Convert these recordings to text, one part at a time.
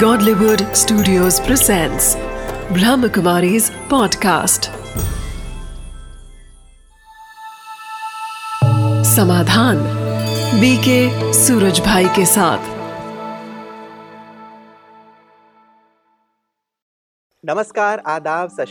Godlywood Studios presents Brahmakumari's podcast. समाधान BK Suraj भाई के साथ। नमस्कार, आदाब, सत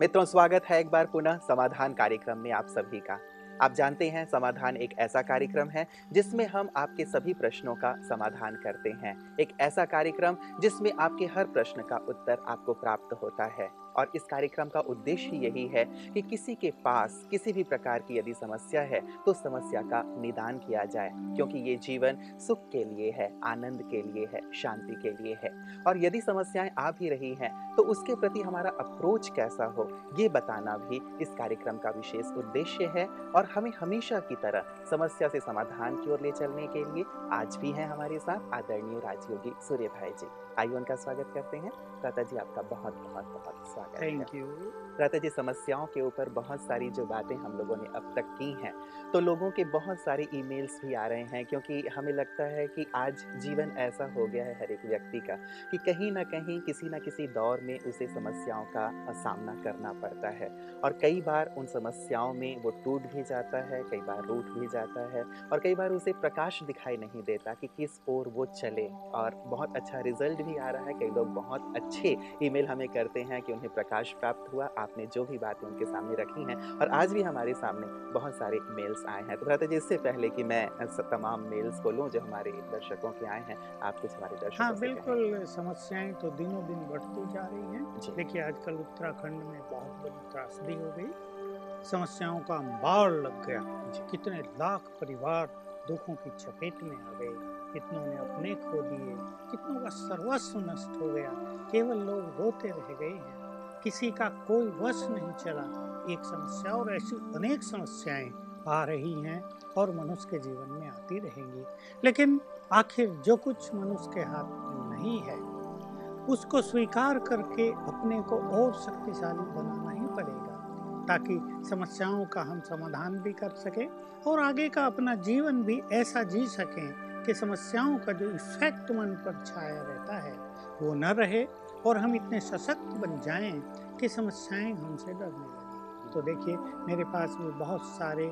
मित्रों, स्वागत है एक बार पुनः समाधान कार्यक्रम में आप सभी का। आप जानते हैं, समाधान एक ऐसा कार्यक्रम है, जिसमें हम आपके सभी प्रश्नों का समाधान करते हैं। एक ऐसा कार्यक्रम जिसमें आपके हर प्रश्न का उत्तर आपको प्राप्त होता है। और इस कार्यक्रम का उद्देश्य यही है कि किसी के पास किसी भी प्रकार की यदि समस्या है तो समस्या का निदान किया जाए, क्योंकि ये जीवन सुख के लिए है, आनंद के लिए है, शांति के लिए है। और यदि समस्याएँ आ भी रही हैं तो उसके प्रति हमारा अप्रोच कैसा हो, ये बताना भी इस कार्यक्रम का विशेष उद्देश्य है। और हमें हमेशा की तरह समस्या से समाधान की ओर ले चलने के लिए आज भी हैं हमारे साथ आदरणीय राजयोगी सूर्य भाई जी। आइए उनका स्वागत करते हैं। दादा जी आपका बहुत बहुत बहुत स्वागत थैंक यू प्राता जी समस्याओं के ऊपर बहुत सारी जो बातें हम लोगों ने अब तक की हैं। तो लोगों के बहुत सारे ईमेल्स भी आ रहे हैं, क्योंकि हमें लगता है कि आज जीवन ऐसा हो गया है हर एक व्यक्ति का, कि कहीं ना कहीं किसी ना किसी दौर में उसे समस्याओं का सामना करना पड़ता है। और कई बार उन समस्याओं में वो टूट भी जाता है, कई बार रूठ भी जाता है, और कई बार उसे प्रकाश दिखाई नहीं देता कि किस ओर वो चले। और बहुत अच्छा रिज़ल्ट भी आ रहा है, कई लोग बहुत अच्छे ईमेल हमें करते हैं कि उन्हें प्रकाश प्राप्त हुआ आपने जो भी बातें उनके सामने रखी हैं और आज भी हमारे सामने बहुत सारे मेल्स आए हैं। तो भ्राता जी इससे पहले कि मैं तमाम मेल्स को लूँ जो हमारे दर्शकों के आए हैं आप कुछ हमारे दर्शकों हाँ बिल्कुल समस्याएँ तो दिनों दिन बढ़ती जा रही। हैं। देखिए आजकल उत्तराखंड में बहुत बड़ी त्रासदी हो गई। समस्याओं का अंबार लग गया। कितने लाख परिवार दुखों की चपेट में आ गए। कितनों ने अपने खो दिए। कितनों का सर्वस्व नष्ट हो गया। केवल लोग रोते रह गए हैं। किसी का कोई वश नहीं चला। एक समस्या और ऐसी अनेक समस्याएँ आ रही हैं और मनुष्य के जीवन में आती रहेंगी। लेकिन आखिर जो कुछ मनुष्य के हाथ में नहीं है, उसको स्वीकार करके अपने को और शक्तिशाली बनाना ही पड़ेगा, ताकि समस्याओं का हम समाधान भी कर सकें और आगे का अपना जीवन भी ऐसा जी सकें कि समस्याओं का जो इफ़ेक्ट मन पर छाया रहता है, वो न रहे और हम इतने सशक्त बन जाएँ कि समस्याएँ हमसे डरने लगें। तो देखिए, मेरे पास भी बहुत सारे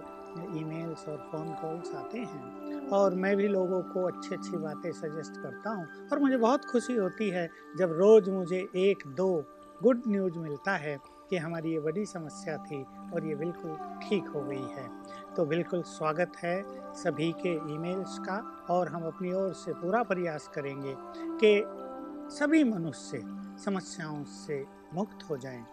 ईमेल्स और फ़ोन कॉल्स आते हैं और मैं भी लोगों को अच्छी अच्छी बातें सजेस्ट करता हूँ और मुझे बहुत खुशी होती है जब रोज़ मुझे एक दो गुड न्यूज़ मिलता है कि हमारी ये बड़ी समस्या थी और ये बिल्कुल ठीक हो गई है। तो बिल्कुल स्वागत है सभी के ईमेल्स का और हम अपनी ओर से पूरा प्रयास करेंगे कि सभी मनुष्य समस्याओं से मुक्त हो जाएँ।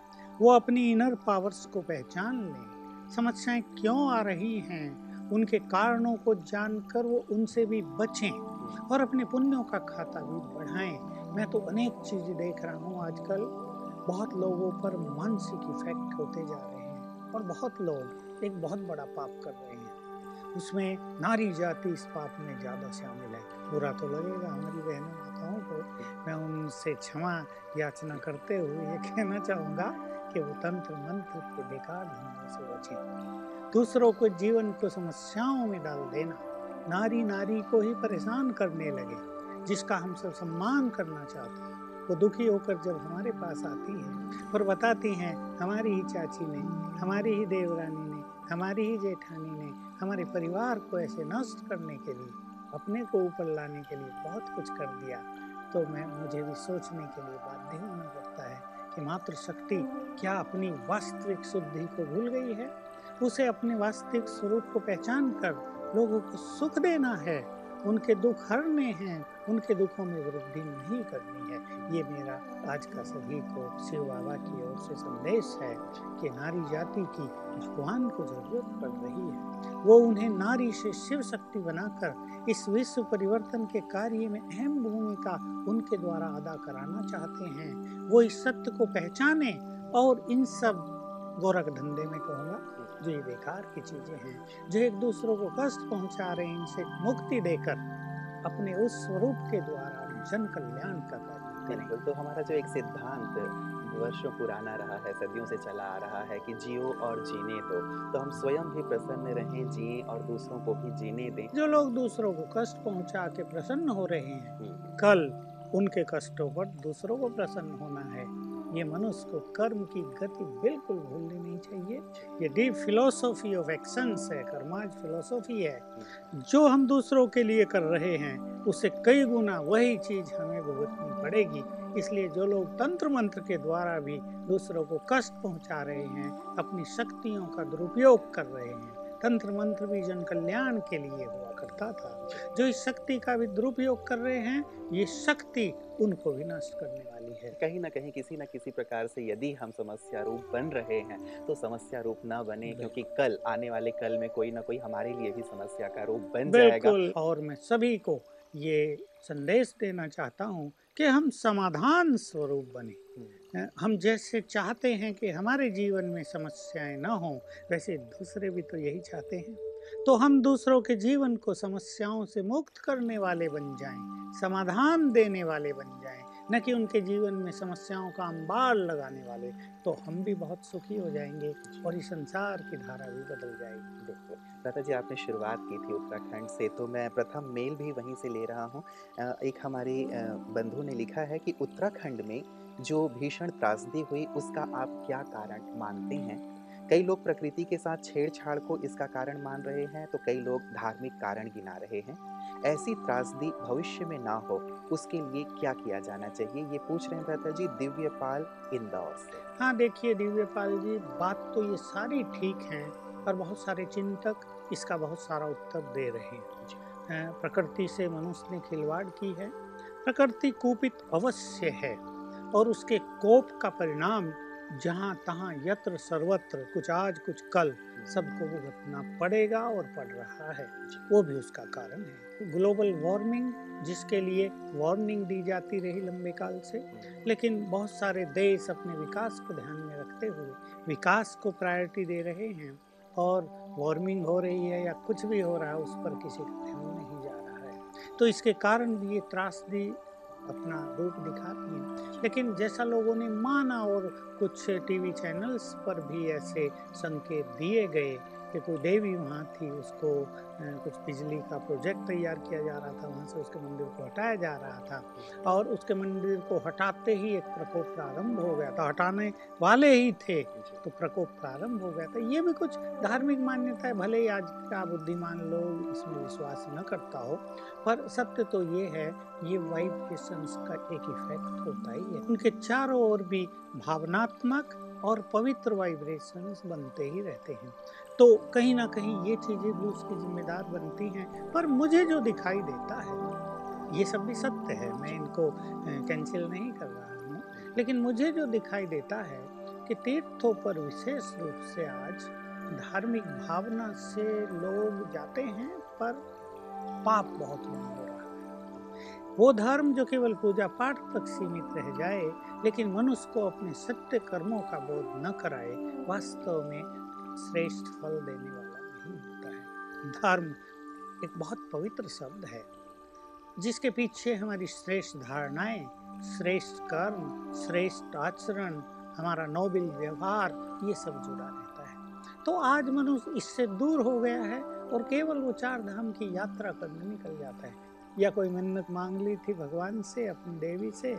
वो अपनी इनर पावर्स को पहचान लें। समस्याएँ क्यों आ रही हैं? उनके कारणों को जानकर वो उनसे भी बचें और अपने पुण्यों का खाता भी बढ़ाएँ। मैं तो अनेक चीज़ें देख रहा हूँ आजकल। बहुत लोगों पर मानसिक इफ़ेक्ट होते जा रहे हैं और बहुत लोग एक बहुत बड़ा पाप कर रहे हैं। उसमें नारी जाति इस पाप में ज़्यादा शामिल है। बुरा तो लगेगा, हमारी बहनों माताओं को। मैं उनसे क्षमा याचना करते हुए ये कहना चाहूँगा कि वो तंत्र मंत्र के बेकार धंधों से बचें दूसरों को जीवन को समस्याओं में डाल देना, नारी नारी को ही परेशान करने लगे, जिसका हम सब सम्मान करना चाहते हैं। वो दुखी होकर जब हमारे पास आती है और बताती हैं, हमारी ही चाची ने, हमारी ही देवरानी ने, हमारी ही जेठानी हमारे परिवार को ऐसे नष्ट करने के लिए, अपने को ऊपर लाने के लिए बहुत कुछ कर दिया। तो मैं, मुझे भी सोचने के लिए बाध्य होना पड़ता है कि मातृशक्ति क्या अपनी वास्तविक शुद्धि को भूल गई है? उसे अपने वास्तविक स्वरूप को पहचान कर लोगों को सुख देना है। उनके दुख हरने हैं। उनके दुखों में वृद्धि नहीं करनी है। ये मेरा आज का सभी को शिव बाबा की ओर से संदेश है कि नारी जाति की भगवान को ज़रूरत पड़ रही है। वो उन्हें नारी से शिव शक्ति बनाकर इस विश्व परिवर्तन के कार्य में अहम भूमिका उनके द्वारा अदा कराना चाहते हैं। वो इस सत्य को पहचाने और इन सब गोरख धंधे में कहूँगा, जो ये बेकार की चीज़ें हैं, जो एक दूसरों को कष्ट पहुँचा रहे हैं, इनसे मुक्ति देकर अपने उस स्वरूप के द्वारा जन कल्याण का कार्य करें। बिल्कुल तो हमारा जो एक सिद्धांत वर्षों पुराना रहा है सदियों से चला आ रहा है कि जियो और जीने दो। तो हम स्वयं भी प्रसन्न रहें जिए और दूसरों को भी जीने दें। जो लोग दूसरों को कष्ट पहुँचा के प्रसन्न हो रहे हैं हम्म, कल उनके कष्टों पर दूसरों को प्रसन्न होना है। ये मनुष्य को कर्म की गति बिल्कुल भूलनी नहीं चाहिए। ये डीप फिलोसॉफी ऑफ़ एक्शंस है, कर्माज फिलोसॉफी है। जो हम दूसरों के लिए कर रहे हैं उससे कई गुना वही चीज़ हमें भुगतनी पड़ेगी। इसलिए जो लोग तंत्र मंत्र के द्वारा भी दूसरों को कष्ट पहुँचा रहे हैं, अपनी शक्तियों का दुरुपयोग कर रहे हैं, तंत्र मंत्र भी जन कल्याण के लिए हुआ करता था। जो इस शक्ति का भी दुरुपयोग कर रहे हैं, ये शक्ति उनको भी नष्ट करने वाली है। कहीं ना कहीं किसी न किसी प्रकार से यदि हम समस्या रूप बन रहे हैं तो समस्या रूप ना बने क्योंकि कल आने वाले कल में कोई ना कोई हमारे लिए भी समस्या का रूप बन जाएगा। और मैं सभी को ये संदेश देना चाहता हूँ कि हम समाधान स्वरूप बने। हम्म, हम जैसे चाहते हैं कि हमारे जीवन में समस्याएँ ना हो वैसे दूसरे भी तो यही चाहते हैं। तो हम दूसरों के जीवन को समस्याओं से मुक्त करने वाले बन जाएँ समाधान देने वाले बन जाएँ। न कि उनके जीवन में समस्याओं का अंबार लगाने वाले तो हम भी बहुत सुखी हो जाएँगे और इस संसार की धारा भी बदल जाएगी। बिल्कुल। दादा जी आपने शुरुआत की थी उत्तराखंड से तो मैं प्रथम मेल भी वहीं से ले रहा हूँ। एक हमारे बंधु ने लिखा है कि उत्तराखंड में जो भीषण त्रासदी हुई, उसका आप क्या कारण मानते हैं? कई लोग प्रकृति के साथ छेड़छाड़ को इसका कारण मान रहे हैं तो कई लोग धार्मिक कारण गिना रहे हैं। ऐसी त्रासदी भविष्य में ना हो उसके लिए क्या किया जाना चाहिए? ये पूछ रहे हैं भ्राता जी दिव्यपाल इंदौर से। हाँ देखिए दिव्यपाल जी बात तो ये सारी ठीक है पर बहुत सारे चिंतक इसका बहुत सारा उत्तर दे रहे हैं। प्रकृति से मनुष्य ने खिलवाड़ की है। प्रकृति कुपित अवश्य है और उसके कोप का परिणाम जहाँ तहाँ यत्र सर्वत्र कुछ आज कुछ कल सबको भुगतना पड़ेगा और पड़ रहा है। वो भी उसका कारण है। ग्लोबल वार्मिंग, जिसके लिए वार्निंग दी जाती रही लंबे काल से, लेकिन बहुत सारे देश अपने विकास को ध्यान में रखते हुए विकास को प्रायोरिटी दे रहे हैं और वार्मिंग हो रही है या कुछ भी हो रहा है, उस पर किसी का ध्यान नहीं जा रहा है। तो इसके कारण भी ये त्रासदी अपना रूप दिखाती हैं। लेकिन जैसा लोगों ने माना और कुछ टीवी चैनल्स पर भी ऐसे संकेत दिए गए कि कोई देवी वहाँ थी, उसको कुछ बिजली का प्रोजेक्ट तैयार किया जा रहा था, वहाँ से उसके मंदिर को हटाया जा रहा था और उसके मंदिर को हटाते ही एक प्रकोप प्रारंभ हो गया था। हटाने वाले ही थे तो प्रकोप प्रारंभ हो गया था। ये भी कुछ धार्मिक मान्यता है भले ही आज का बुद्धिमान लोग इसमें विश्वास न करता हो, पर सत्य तो ये है, ये वाइब्रेशंस का एक इफ़ेक्ट होता ही है। उनके चारों ओर भी भावनात्मक और पवित्र वाइब्रेशंस बनते ही रहते हैं। तो कहीं ना कहीं ये चीज़ें भी उसकी जिम्मेदार बनती हैं, पर मुझे जो दिखाई देता है, ये सब भी सत्य है, मैं इनको कैंसिल नहीं कर रहा हूँ। लेकिन मुझे जो दिखाई देता है कि तीर्थों पर विशेष रूप से आज धार्मिक भावना से लोग जाते हैं, पर पाप बहुत नहीं हो रहा है। वो धर्म जो केवल पूजा पाठ तक सीमित रह जाए, लेकिन मनुष्य को अपने सत्य कर्मों का बोध न कराए, वास्तव में श्रेष्ठ फल देने वाला नहीं होता है। धर्म एक बहुत पवित्र शब्द है, जिसके पीछे हमारी श्रेष्ठ धारणाएँ, श्रेष्ठ कर्म, श्रेष्ठ आचरण, हमारा नोबल व्यवहार, ये सब जुड़ा रहता है। तो आज मनुष्य इससे दूर हो गया है और केवल वो चार धाम की यात्रा करने निकल जाता है। या कोई मन्नत मांग ली थी भगवान से, अपनी देवी से,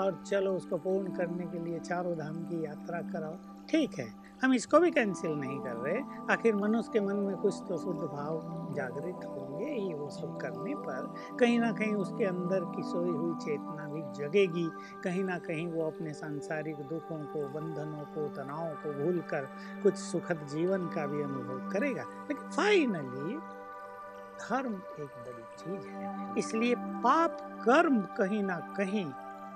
और चलो उसको पूर्ण करने के लिए चारों धाम की यात्रा कराओ, ठीक है। हम इसको भी कैंसिल नहीं कर रहे। आखिर मनुष्य के मन में कुछ तो शुद्ध भाव जागृत होंगे ही वो सब करने पर कहीं ना कहीं उसके अंदर की सोई हुई चेतना भी जगेगी। कहीं ना कहीं वो अपने सांसारिक दुखों को, बंधनों को, तनावों को भूल कर कुछ सुखद जीवन का भी अनुभव करेगा। लेकिन फाइनली धर्म एक बड़ी चीज़ है। इसलिए पाप कर्म कहीं ना कहीं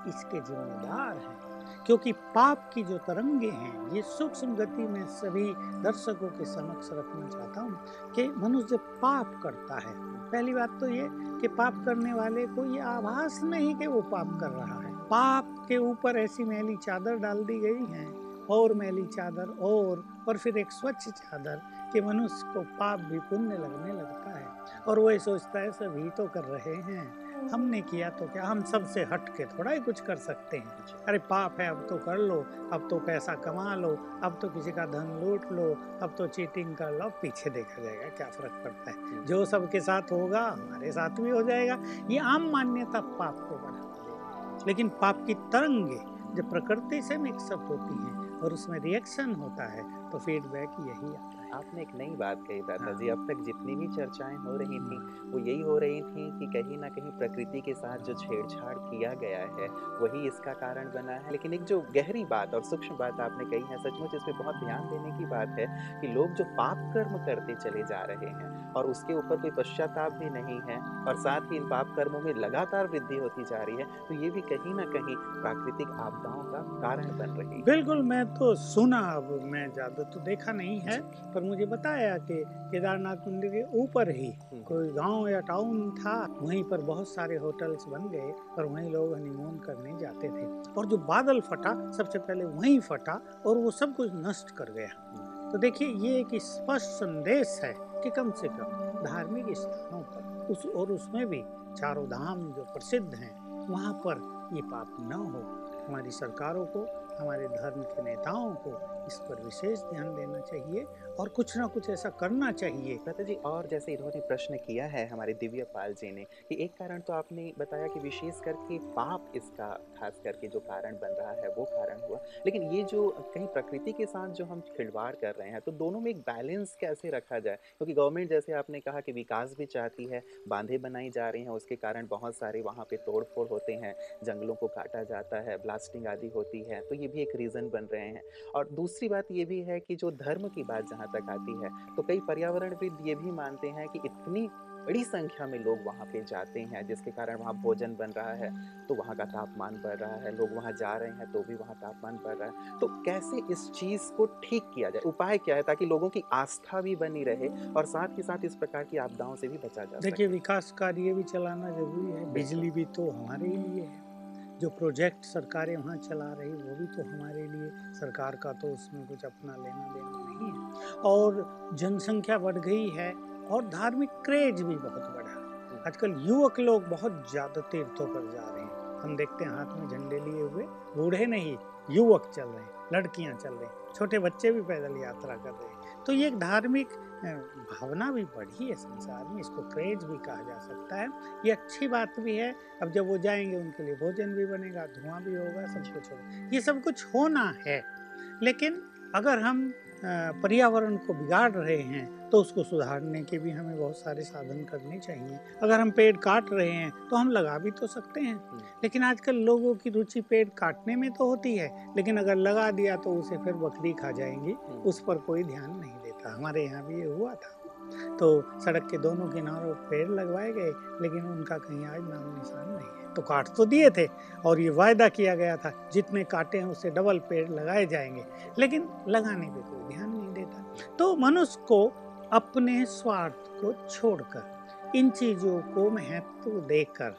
इसके जिम्मेदार हैं। क्योंकि पाप की जो तरंगे हैं, ये सूक्ष्म गति में सभी दर्शकों के समक्ष रखना चाहता हूँ कि मनुष्य पाप करता है। पहली बात तो ये कि पाप करने वाले को ये आभास नहीं कि वो पाप कर रहा है। पाप के ऊपर ऐसी मैली चादर डाल दी गई है, और मैली चादर और और फिर एक स्वच्छ चादर कि मनुष्य को पाप भी पुण्य लगने लगता है। और वो ये सोचता है, सभी तो कर रहे हैं। हमने किया तो क्या? हम सबसे हट के थोड़ा ही कुछ कर सकते हैं। अरे पाप है अब तो कर लो अब तो पैसा कमा लो अब तो किसी का धन लूट लो अब तो चीटिंग कर लो। पीछे देखा जाएगा क्या फ़र्क पड़ता है। जो सबके साथ होगा हमारे साथ भी हो जाएगा। ये आम मान्यता पाप को देगी लेकिन पाप की तरंगे जब प्रकृति से मिक्सअप होती हैं और उसमें रिएक्शन होता है तो फीडबैक यही आता है। आपने एक नई बात कही दादाजी हाँ। अब तक जितनी भी चर्चाएँ हो रही थी वो यही हो रही थी कि कहीं ना कहीं प्रकृति के साथ जो छेड़छाड़ किया गया है वही इसका कारण बना है। लेकिन एक जो गहरी बात और सूक्ष्म बात आपने कही है सचमुच इसमें बहुत ध्यान देने की बात है कि लोग जो पाप कर्म करते चले जा रहे हैं और उसके ऊपर कोई पश्चाताप भी नहीं है और साथ ही इन पाप कर्मों में लगातार वृद्धि होती जा रही है तो ये भी कहीं ना कहीं प्राकृतिक आपदाओं का कारण बन रही है। बिल्कुल मैं तो सुना अब मैं ज़्यादा तो देखा नहीं है पर मुझे बताया कि केदारनाथ मंदिर के ऊपर ही हम्म। कोई गाँव या टाउन था वहीं पर बहुत सारे होटल्स बन गए और वहीं लोग हनीमून करने जाते थे। और जो बादल फटा सबसे पहले वहीं फटा और वो सब कुछ नष्ट कर गया। तो देखिए ये एक स्पष्ट संदेश है कि कम से कम धार्मिक स्थानों पर उस और उसमें भी चारों धाम जो प्रसिद्ध हैं वहाँ पर ये पाप न हो। हमारी सरकारों को हमारे धर्म के नेताओं को इस पर विशेष ध्यान देना चाहिए और कुछ ना कुछ ऐसा करना चाहिए। लता जी, और जैसे इन्होंने प्रश्न किया है हमारे दिव्य पाल जी ने कि एक कारण तो आपने बताया कि विशेष करके पाप इसका, खास करके जो कारण बन रहा है, वो कारण हुआ। लेकिन ये जो कहीं प्रकृति के साथ जो हम खिलवाड़ कर रहे हैं तो दोनों में एक बैलेंस कैसे रखा जाए? क्योंकि तो गवर्नमेंट जैसे आपने कहा कि विकास भी चाहती है, बांधे बनाई जा रही हैं, उसके कारण बहुत सारे वहाँ पे तोड़ फोड़ होते हैं, जंगलों को काटा जाता है, ब्लास्टिंग आदि होती है तो ये भी एक रीज़न बन रहे हैं। और दूसरी बात ये भी है कि जो धर्म की बात जहाँ तक आती है। तो कई पर्यावरणविद ये भी मानते हैं कि इतनी बड़ी संख्या में लोग वहाँ पे जाते हैं, जिसके कारण वहाँ भोजन बन रहा है तो वहाँ का तापमान बढ़ रहा है, लोग वहाँ जा रहे हैं तो भी वहाँ तापमान बढ़ रहा है। तो कैसे इस चीज़ को ठीक किया जाए? उपाय क्या है ताकि लोगों की आस्था भी बनी रहे और साथ ही साथ इस प्रकार की आपदाओं से भी बचा जाए देखिए, विकास कार्य भी चलाना ज़रूरी है, बिजली भी तो हमारे लिए है। जो प्रोजेक्ट सरकारें वहाँ चला रही वो भी तो हमारे लिए, सरकार का तो उसमें कुछ अपना लेना देना नहीं है। और जनसंख्या बढ़ गई है और धार्मिक क्रेज भी बहुत बढ़ा है। आजकल युवक लोग बहुत ज़्यादा तीर्थों पर जा रहे हैं। हम देखते हैं हाथ में झंडे लिए हुए, बूढ़े नहीं, युवक चल रहे हैं, लड़कियाँ चल रही छोटे बच्चे भी पैदल यात्रा कर रहे हैं। तो ये एक धार्मिक भावना भी बढ़ी है संसार में, इसको क्रेज भी कहा जा सकता है। ये अच्छी बात भी है, अब जब वो जाएँगे, उनके लिए भोजन भी बनेगा, धुआँ भी होगा, सब कुछ होगा। ये सब कुछ होना है, लेकिन अगर हम पर्यावरण को बिगाड़ रहे हैं तो उसको सुधारने के भी हमें बहुत सारे साधन करने चाहिए। अगर हम पेड़ काट रहे हैं तो हम लगा भी तो सकते हैं। लेकिन आजकल लोगों की रुचि पेड़ काटने में तो होती है लेकिन अगर लगा दिया तो उसे फिर बकरी खा जाएँगी उस पर कोई ध्यान नहीं देता। हमारे यहाँ भी ये हुआ था। तो सड़क के दोनों किनारों पेड़ लगवाए गए लेकिन उनका कहीं आज नाम निशान नहीं है। तो काट तो दिए थे और ये वायदा किया गया था, जितने काटे हैं उससे डबल पेड़ लगाए जाएँगे। लेकिन लगाने पे कोई ध्यान नहीं देता। तो मनुष्य को अपने स्वार्थ को छोड़कर, इन चीज़ों को महत्व देकर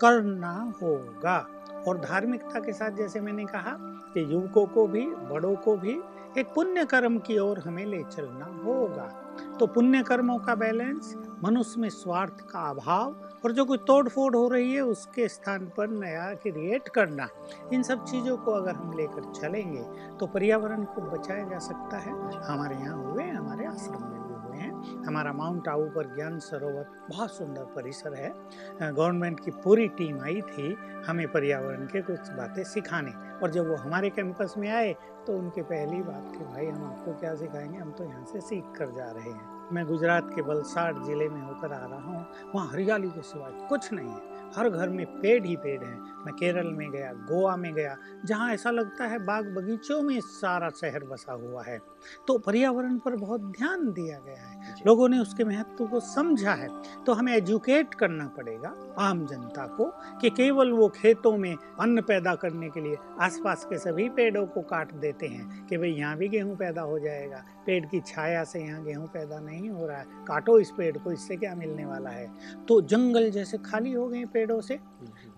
करना होगा। और धार्मिकता के साथ जैसे मैंने कहा कि युवकों को भी, बड़ों को भी एक पुण्य कर्म की ओर हमें ले चलना होगा। तो पुण्य कर्मों का बैलेंस, मनुष्य में स्वार्थ का अभाव और जो कोई तोड़ फोड़ हो रही है, उसके स्थान पर नया क्रिएट करना। इन सब चीज़ों को अगर हम लेकर चलेंगे तो पर्यावरण को बचाया जा सकता है। हमारे यहाँ हुए, हमारे आश्रम में भी हुए हैं। हमारा माउंट आबू पर ज्ञान सरोवर बहुत सुंदर परिसर है। गवर्नमेंट की पूरी टीम आई थी हमें पर्यावरण के कुछ बातें सिखाने। और जब वो हमारे कैंपस में आए तो उनकी पहली बात कि, भाई, हम आपको क्या सिखाएँगे? हम तो यहाँ से सीख कर जा रहे हैं। मैं गुजरात के वलसाड ज़िले में होकर आ रहा हूँ। वहाँ हरियाली के सिवाय कुछ नहीं है। हर घर में पेड़ ही पेड़ हैं। मैं केरल में गया, गोवा में गया, जहाँ ऐसा लगता है बाग बगीचों में सारा शहर बसा हुआ है। तो पर्यावरण पर बहुत ध्यान दिया गया है। लोगों ने उसके महत्व को समझा है। तो हमें एजुकेट करना पड़ेगा आम जनता को कि केवल वो खेतों में अन्न पैदा करने के लिए आसपास के सभी पेड़ों को काट देते हैं कि भाई यहाँ भी गेहूँ पैदा हो जाएगा। पेड़ की छाया से यहाँ गेहूँ पैदा नहीं हो रहा है। काटो इस पेड़ को इससे क्या मिलने वाला है? तो जंगल जैसे खाली हो गए पेड़ों से।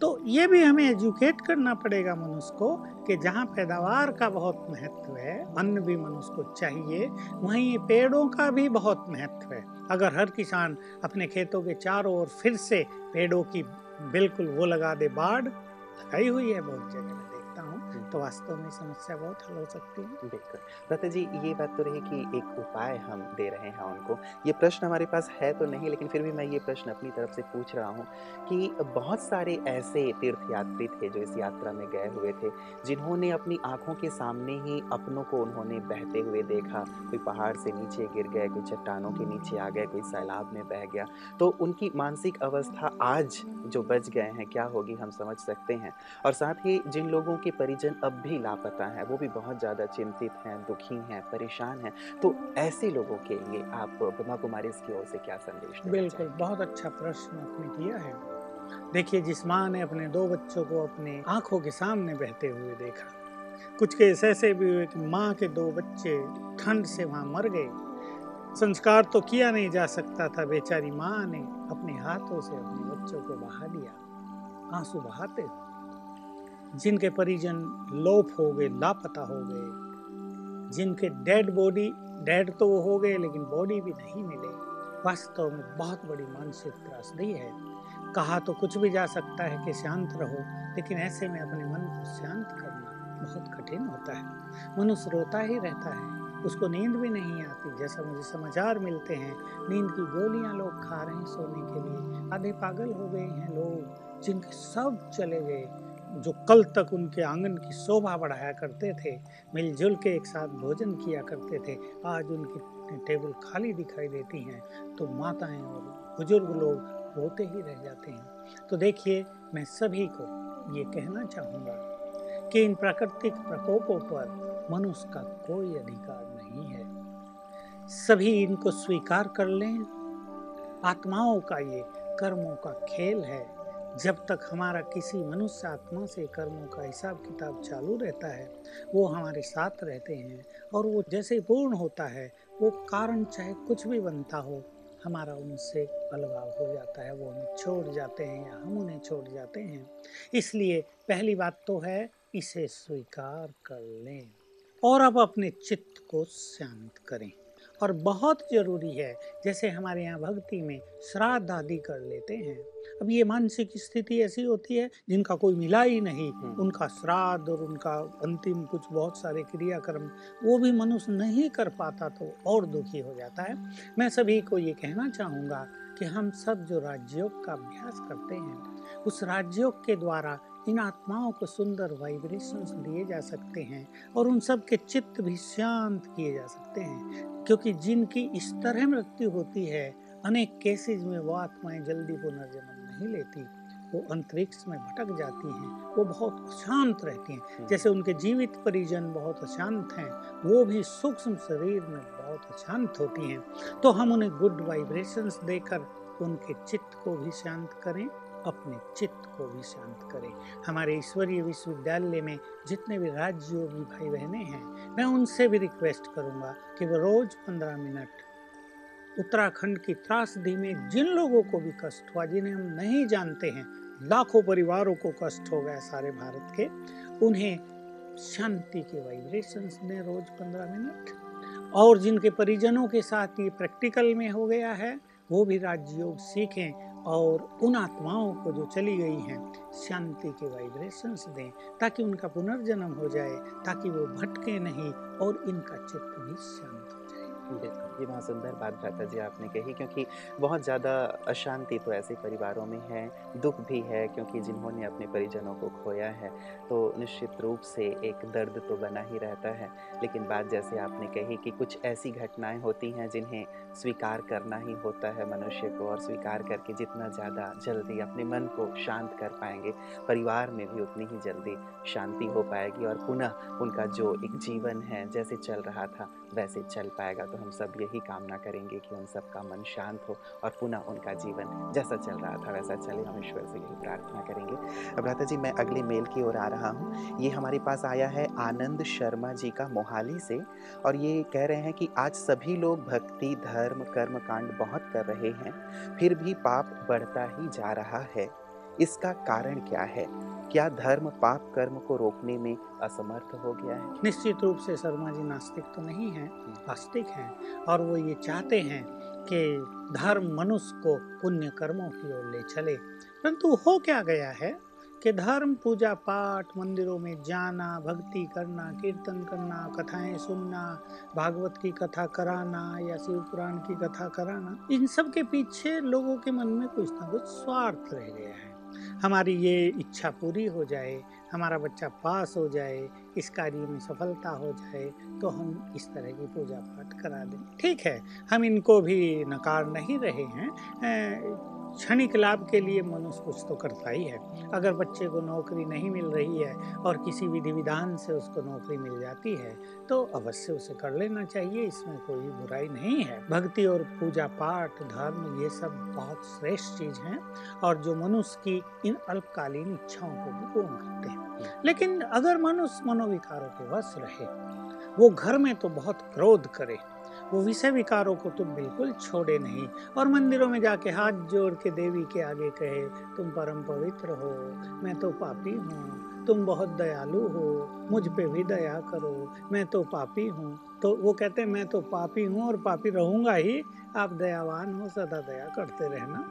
तो ये भी हमें एजुकेट करना पड़ेगा मनुष्य को कि जहाँ पैदावार का बहुत महत्व है, अन्न भी मनुष्य को चाहिए, वहीं पेड़ों का भी बहुत महत्व है। अगर हर किसान अपने खेतों के चारों ओर फिर से पेड़ों की बिल्कुल वो लगा दे बाढ़, लगाई हुई है, बहुत जगह मैं देखता हूँ तो वास्तव में समस्या बहुत हल हो सकती है। बिल्कुल। भ्राता जी, ये बात तो रही कि एक उपाय हम दे रहे हैं उनको। ये प्रश्न हमारे पास है तो नहीं, लेकिन फिर भी मैं ये प्रश्न अपनी तरफ़ से पूछ रहा हूँ कि बहुत सारे ऐसे तीर्थयात्री थे जो इस यात्रा में गए हुए थे, जिन्होंने अपनी आँखों के सामने ही अपनों को उन्होंने बहते हुए देखा। कोई पहाड़ से नीचे गिर गए, कोई चट्टानों के नीचे आ गए, कोई सैलाब में बह गया। तो उनकी मानसिक अवस्था आज जो बच गए हैं, क्या होगी हम समझ सकते हैं। और साथ ही जिन लोगों के परिजन अब भी लापता हैं वो भी बहुत ज़्यादा चिंतित हैं दुखी हैं परेशान हैं। तो ऐसे लोगों के लिए आप ब्रह्मा कुमारी की ओर से क्या संदेश बिल्कुल बहुत अच्छा प्रश्न आपने किया है। देखिए जिस माँ ने अपने दो बच्चों को अपने आँखों के सामने बहते हुए देखा कुछ केस ऐसे भी हुए कि माँ के दो बच्चे ठंड से वहाँ मर गए। संस्कार तो किया नहीं जा सकता था बेचारी माँ ने अपने हाथों से अपने बच्चों को बहा दिया आँसू बहाते जिनके परिजन लोप हो गए, लापता हो गए, जिनके डेड बॉडी डेड तो वो हो गए, लेकिन बॉडी भी नहीं मिले। वास्तव में बहुत बड़ी मानसिक त्रासदी है। कहा तो कुछ भी जा सकता है कि शांत रहो, लेकिन ऐसे में अपने मन को शांत करना बहुत कठिन होता है। मनुष्य रोता ही रहता है। उसको नींद भी नहीं आती। जैसा मुझे समाचार मिलते हैं, नींद की गोलियाँ लोग खा रहे हैं सोने के लिए। आधे पागल हो गए हैं लोग, जिनके सब चले गए। जो कल तक उनके आँगन की शोभा बढ़ाया करते थे, मिलजुल के एक साथ भोजन किया करते थे, आज उनकी टेबल खाली दिखाई देती हैं तो माताएँ और बुज़ुर्ग लोग रोते ही रह जाते हैं। तो देखिए, मैं सभी को ये कहना चाहूँगा कि इन प्राकृतिक प्रकोपों पर मनुष्य का कोई अधिकार नहीं है। सभी इनको स्वीकार कर लें। आत्माओं का ये कर्मों का खेल है। जब तक हमारा किसी मनुष्य आत्मा से कर्मों का हिसाब किताब चालू रहता है, वो हमारे साथ रहते हैं और वो जैसे पूर्ण होता है, वो कारण चाहे कुछ भी बनता हो, हमारा उनसे अलगाव हो जाता है, वो हमें छोड़ जाते हैं या हम उन्हें छोड़ जाते हैं। इसलिए पहली बात तो है, इसे स्वीकार कर लें और अब अपने चित्त को शांत करें। और बहुत ज़रूरी है, जैसे हमारे यहाँ भक्ति में श्राद्ध आदि कर लेते हैं अब ये मानसिक स्थिति ऐसी होती है जिनका कोई मिला ही नहीं हम्म। उनका श्राद्ध और उनका अंतिम कुछ बहुत सारे क्रियाक्रम वो भी मनुष्य नहीं कर पाता तो और दुखी हो जाता है मैं सभी को ये कहना चाहूँगा कि हम सब जो राजयोग का अभ्यास करते हैं उस राजयोग के द्वारा इन आत्माओं को सुंदर वाइब्रेशंस दिए जा सकते हैं और उन सब के चित्त भी शांत किए जा सकते हैं क्योंकि जिनकी इस तरह मृत्यु होती है अनेक केसेज में वो आत्माएँ जल्दी पुनर्जन्म नहीं लेती। वो अंतरिक्ष में भटक जाती हैं वो बहुत अशांत रहती हैं। जैसे उनके जीवित परिजन बहुत अशांत हैं वो भी सूक्ष्म शरीर में बहुत अशांत होती हैं। तो हम उन्हें गुड वाइब्रेशंस देकर उनके चित्त को भी शांत करें अपने चित्त को भी शांत करें। हमारे ईश्वरीय विश्वविद्यालय में जितने भी राजयोगी भाई बहनें हैं मैं उनसे भी रिक्वेस्ट करूँगा कि वो रोज पंद्रह मिनट उत्तराखंड की त्रासदी में जिन लोगों को भी कष्ट हुआ, जिन्हें हम नहीं जानते हैं, लाखों परिवारों को कष्ट हो गया सारे भारत के, उन्हें शांति के वाइब्रेशंस दें रोज पंद्रह मिनट, और जिनके परिजनों के साथ ये प्रैक्टिकल में हो गया है, वो भी राजयोग सीखें और उन आत्माओं को जो चली गई हैं, शांति के वाइब्रेशंस दें, ताकि उनका पुनर्जन्म हो जाए, ताकि वो भटके नहीं और इनका चित्त भी शांत हो जाए। ये बहुत सुंदर बात भ्राता जी आपने कही, क्योंकि बहुत ज़्यादा अशांति तो ऐसे परिवारों में है, दुख भी है, क्योंकि जिन्होंने अपने परिजनों को खोया है तो निश्चित रूप से एक दर्द तो बना ही रहता है। लेकिन बात जैसे आपने कही कि कुछ ऐसी घटनाएँ होती हैं जिन्हें स्वीकार करना ही होता है मनुष्य को और स्वीकार करके जितना ज़्यादा जल्दी अपने मन को शांत कर पाएँगे, परिवार में भी उतनी ही जल्दी शांति हो पाएगी और पुनः उनका जो एक जीवन है जैसे चल रहा था वैसे चल पाएगा तो हम सब यही कामना करेंगे कि उन सबका मन शांत हो और पुनः उनका जीवन जैसा चल रहा था, वैसा चले। हम ईश्वर से यही प्रार्थना करेंगे। भ्राता जी, मैं अगले मेल की ओर आ रहा हूँ। ये हमारे पास आया है आनंद शर्मा जी का मोहाली से और ये कह रहे हैं कि आज सभी लोग भक्ति, धर्म कर्म कांड बहुत कर रहे हैं, फिर भी पाप बढ़ता ही जा रहा है। इसका कारण क्या है? क्या धर्म पाप कर्म को रोकने में असमर्थ हो गया है? निश्चित रूप से शर्मा जी नास्तिक तो नहीं हैं आस्तिक हैं और वो ये चाहते हैं कि धर्म मनुष्य को पुण्य कर्मों की ओर ले चले। परंतु हो क्या गया है कि धर्म पूजा पाठ मंदिरों में जाना भक्ति करना कीर्तन करना कथाएँ सुनना भागवत की कथा कराना या शिव पुराण की कथा कराना इन सब के पीछे लोगों के मन में कुछ ना कुछ स्वार्थ रह गया है। हमारी ये इच्छा पूरी हो जाए, हमारा बच्चा पास हो जाए, इस कार्य में सफलता हो जाए तो हम इस तरह की पूजा पाठ करा दें। ठीक है, हम इनको भी नकार नहीं रहे हैं। क्षणिक लाभ के लिए मनुष्य कुछ तो करता ही है। अगर बच्चे को नौकरी नहीं मिल रही है और किसी विधि विधान से उसको नौकरी मिल जाती है तो अवश्य उसे कर लेना चाहिए, इसमें कोई बुराई नहीं है। भक्ति और पूजा पाठ, धर्म, ये सब बहुत श्रेष्ठ चीज़ हैं और जो मनुष्य की इन अल्पकालीन इच्छाओं को भी पूर्ण करते हैं। लेकिन अगर मनुष्य मनोविकारों के वश रहे, वो घर में तो बहुत क्रोध करे वो विषय विकारों को तुम बिल्कुल छोड़े नहीं और मंदिरों में जाके हाथ जोड़ के देवी के आगे कहे तुम परम पवित्र हो मैं तो पापी हूँ तुम बहुत दयालु हो मुझ पे भी दया करो मैं तो पापी हूँ। तो वो कहते हैं मैं तो पापी हूँ और पापी रहूँगा ही आप दयावान हो सदा दया करते रहना।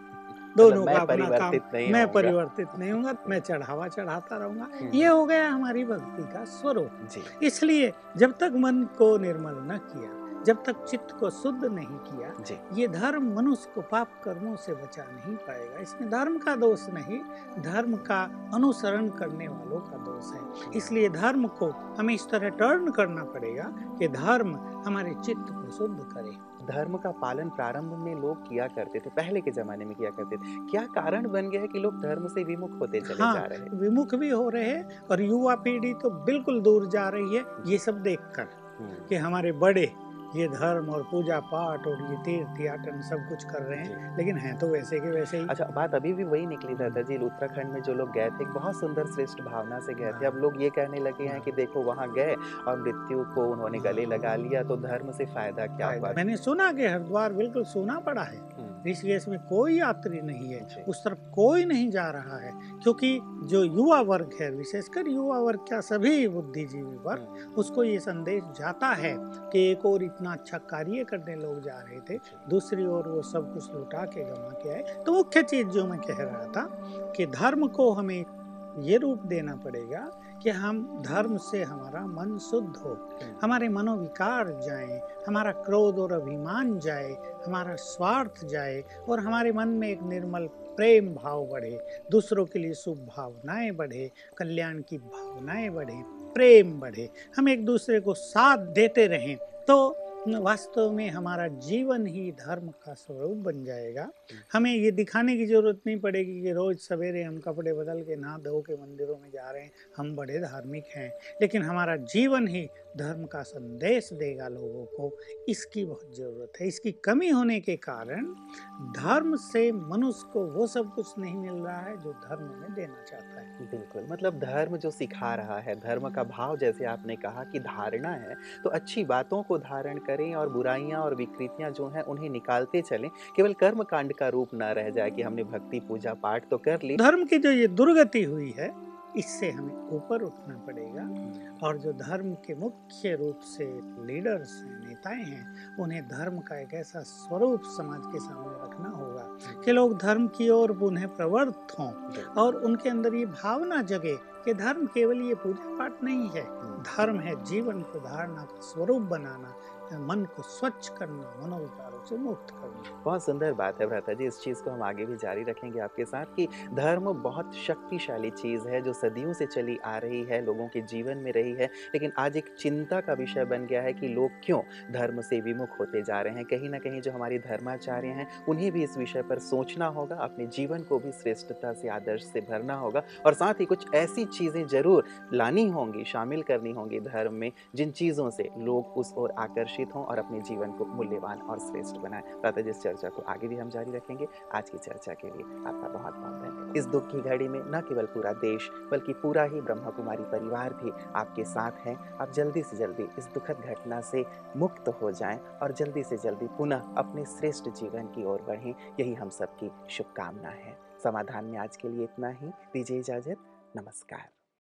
दोनों का अपना काम मैं परिवर्तित नहीं हूँ मैं चढ़ावा चढ़ाता रहूँगा। हम्म। ये हो गया हमारी भक्ति का स्वरूप। इसलिए जब तक मन को निर्मल न किया जब तक चित्त को शुद्ध नहीं किया ये धर्म मनुष्य को पाप कर्मों से बचा नहीं पाएगा। इसमें धर्म का दोष नहीं धर्म का अनुसरण करने वालों का दोष है। इसलिए धर्म को हमें इस तरह टर्न करना पड़ेगा कि धर्म हमारे चित्त को शुद्ध करे। धर्म का पालन प्रारंभ में लोग किया करते थे पहले के जमाने में किया करते थे। क्या कारण बन गया है कि लोग धर्म से विमुख होते चले हाँ, जा रहे हैं? विमुख भी हो रहे हैं और युवा पीढ़ी तो बिल्कुल दूर जा रही है ये सब देखकर हम्म। कि हमारे बड़े ये धर्म और पूजा पाठ और ये तीर्थ याटन सब कुछ कर रहे हैं। लेकिन हैं तो वैसे के वैसे ही। अच्छा बात अभी भी वही निकली दादाजी उत्तराखंड में जो लोग गए थे बहुत सुंदर श्रेष्ठ भावना से गए थे। अब लोग ये कहने लगे हैं कि देखो वहाँ गए और मृत्यु को उन्होंने गले लगा लिया तो धर्म से फ़ायदा क्या हुआ? मैंने सुना कि हरिद्वार बिल्कुल सोना पड़ा है। हम्म। इसमें कोई यात्री नहीं है, उस तरफ़ कोई नहीं जा रहा है, क्योंकि जो युवा वर्ग है, विशेषकर युवा वर्ग क्या सभी बुद्धिजीवी वर्ग। उसको ये संदेश जाता है कि एक और इतना अच्छा कार्य करने लोग जा रहे थे, दूसरी ओर वो सब कुछ लुटा के जमा के आए तो मुख्य चीज़ जो मैं कह रहा था कि धर्म को हमें ये रूप देना पड़ेगा कि हम धर्म से हमारा मन शुद्ध हो हम्म। हमारे मनोविकार जाए हमारा क्रोध और अभिमान जाए हमारा स्वार्थ जाए और हमारे मन में एक निर्मल प्रेम भाव बढ़े दूसरों के लिए शुभ भावनाएँ बढ़े कल्याण की भावनाएँ बढ़े प्रेम बढ़े हम एक दूसरे को साथ देते रहें तो वास्तव में हमारा जीवन ही धर्म का स्वरूप बन जाएगा। हमें ये दिखाने की ज़रूरत नहीं पड़ेगी कि रोज सवेरे हम कपड़े बदल के नहा धो के मंदिरों में जा रहे हैं हम बड़े धार्मिक हैं लेकिन हमारा जीवन ही धर्म का संदेश देगा लोगों को इसकी बहुत ज़रूरत है। इसकी कमी होने के कारण धर्म से मनुष्य को वो सब कुछ नहीं मिल रहा है जो धर्म में देना चाहता है। बिल्कुल मतलब धर्म जो सिखा रहा है धर्म का भाव जैसे आपने कहा कि धारणा है तो अच्छी बातों को धारण करें और बुराइयाँ और विकृतियाँ जो हैं उन्हें निकालते चलें। केवल कर्म कांड का रूप ना रह जाए कि हमने भक्ति पूजा पाठ तो कर ली। धर्म की जो ये दुर्गति हुई है इससे हमें ऊपर उठना पड़ेगा। और जो धर्म के मुख्य रूप से लीडर्स हैं नेताएँ हैं उन्हें धर्म का एक ऐसा स्वरूप समाज के सामने रखना होगा कि लोग धर्म की ओर पुनः प्रवृत्त हों। और उनके अंदर ये भावना जगे कि धर्म केवल ये पूजा पाठ नहीं है। धर्म है जीवन को धारणा का स्वरूप बनाना मन को स्वच्छ करना मनोविकारों से मुक्त करना बहुत सुंदर बात है भ्राता जी, इस चीज़ को हम आगे भी जारी रखेंगे आपके साथ कि धर्म बहुत शक्तिशाली चीज़ है जो सदियों से चली आ रही है, लोगों के जीवन में रही है, लेकिन आज एक चिंता का विषय बन गया है कि लोग क्यों धर्म से विमुख होते जा रहे हैं। कहीं ना कहीं जो हमारे धर्माचार्य हैं, उन्हें भी इस विषय पर सोचना होगा, अपने जीवन को भी श्रेष्ठता से, आदर्श से भरना होगा और साथ ही कुछ ऐसी चीज़ें ज़रूर लानी होंगी, शामिल करनी होंगी धर्म में, जिन चीज़ों से लोग उस ओर आकर्षित हों और अपने जीवन को मूल्यवान और श्रेष्ठ बनाएँ। प्रातः जिस चर्चा को आगे भी हम जारी रखेंगे, आज की चर्चा के लिए आपका बहुत बहुत धन्यवाद। इस दुख की घड़ी में न केवल पूरा देश, बल्कि पूरा ही ब्रह्मा कुमारी परिवार भी आपके साथ हैं। आप जल्दी से जल्दी इस दुखद घटना से मुक्त हो जाएँ और जल्दी से जल्दी पुनः अपने श्रेष्ठ जीवन की ओर बढ़ें। यही हम सबकी शुभकामना है। समाधान में आज के लिए इतना ही। दीजिए इजाज़त। नमस्कार।